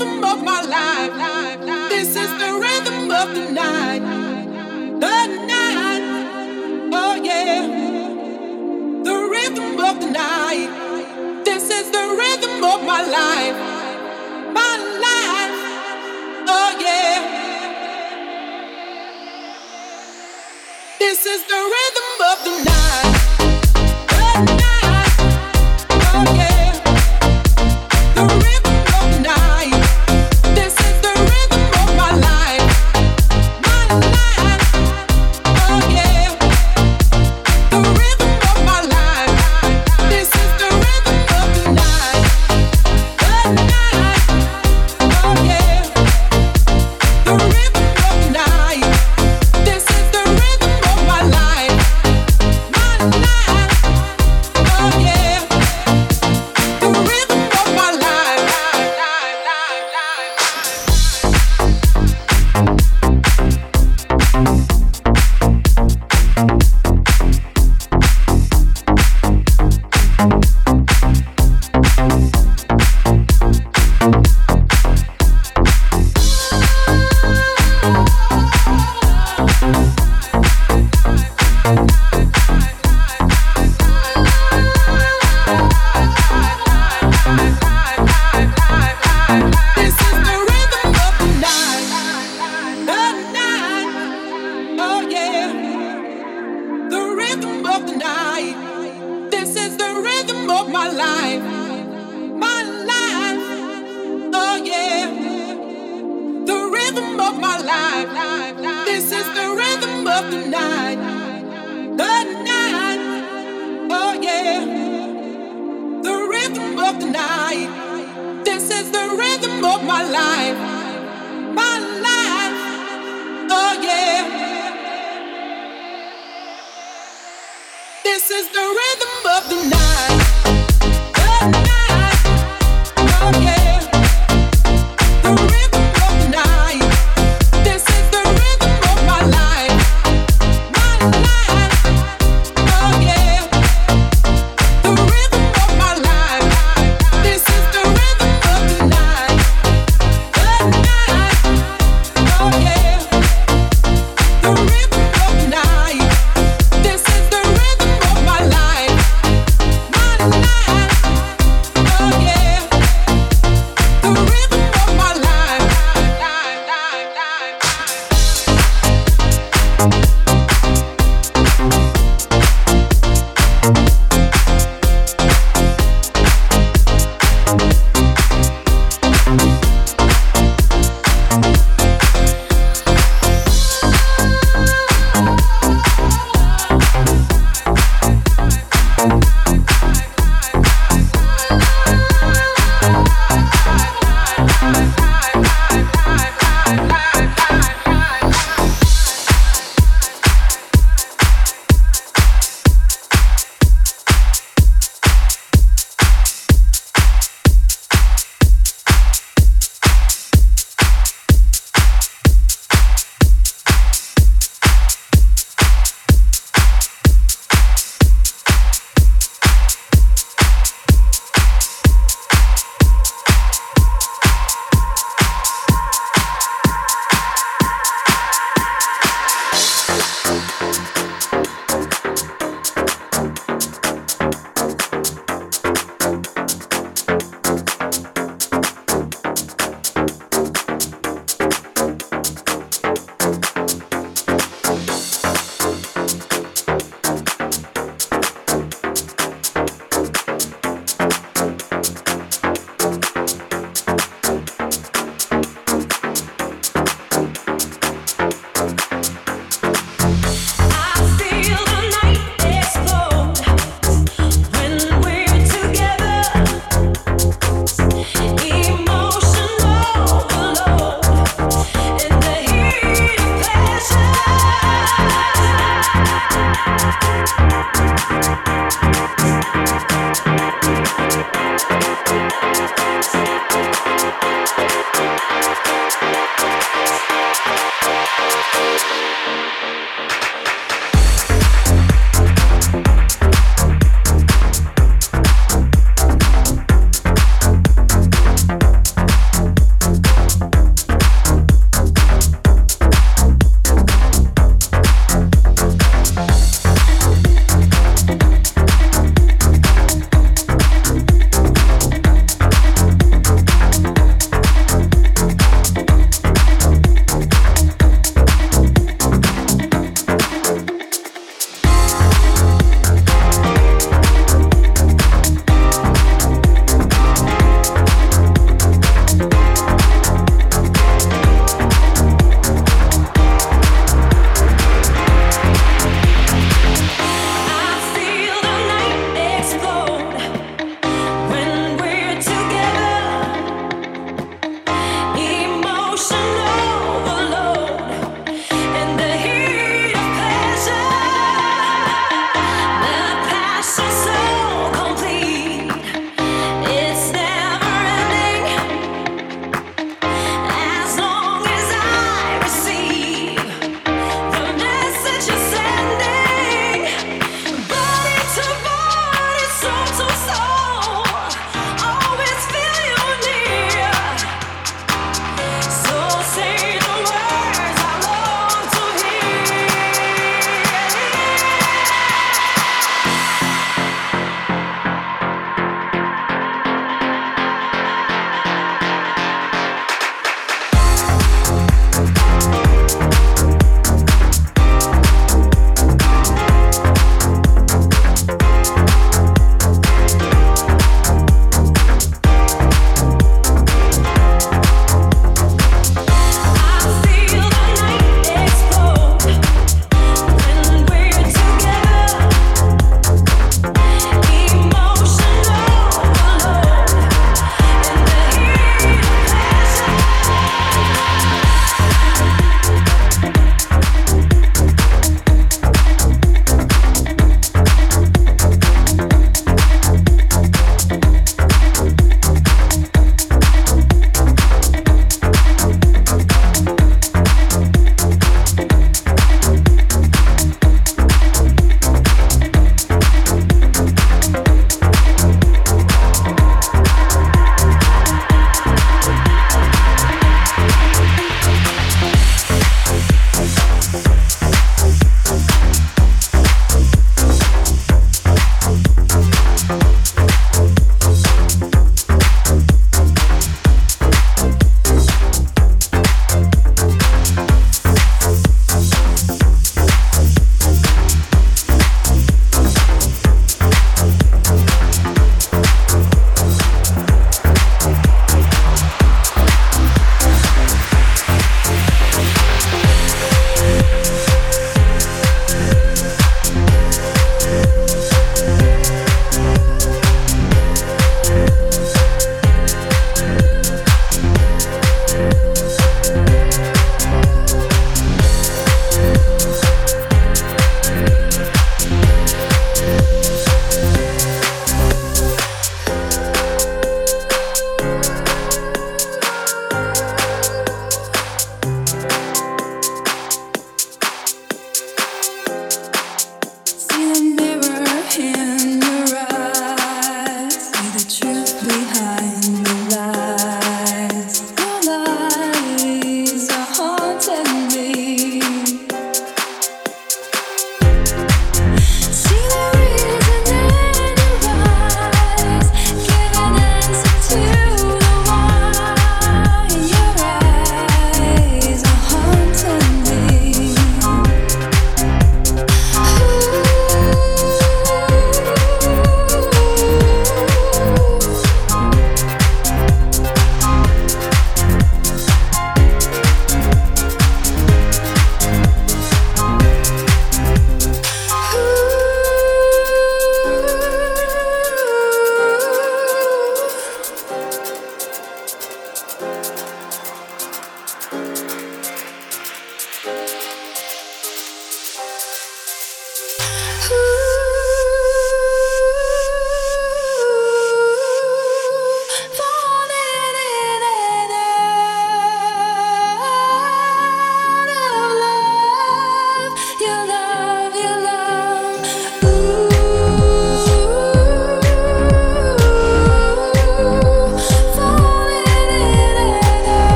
rhythm of my life. This is the rhythm of the night. The night. Oh, yeah. The rhythm of the night. This is the rhythm of my life. My life. Oh, yeah. This is the rhythm of the night. Is the rhythm of the night.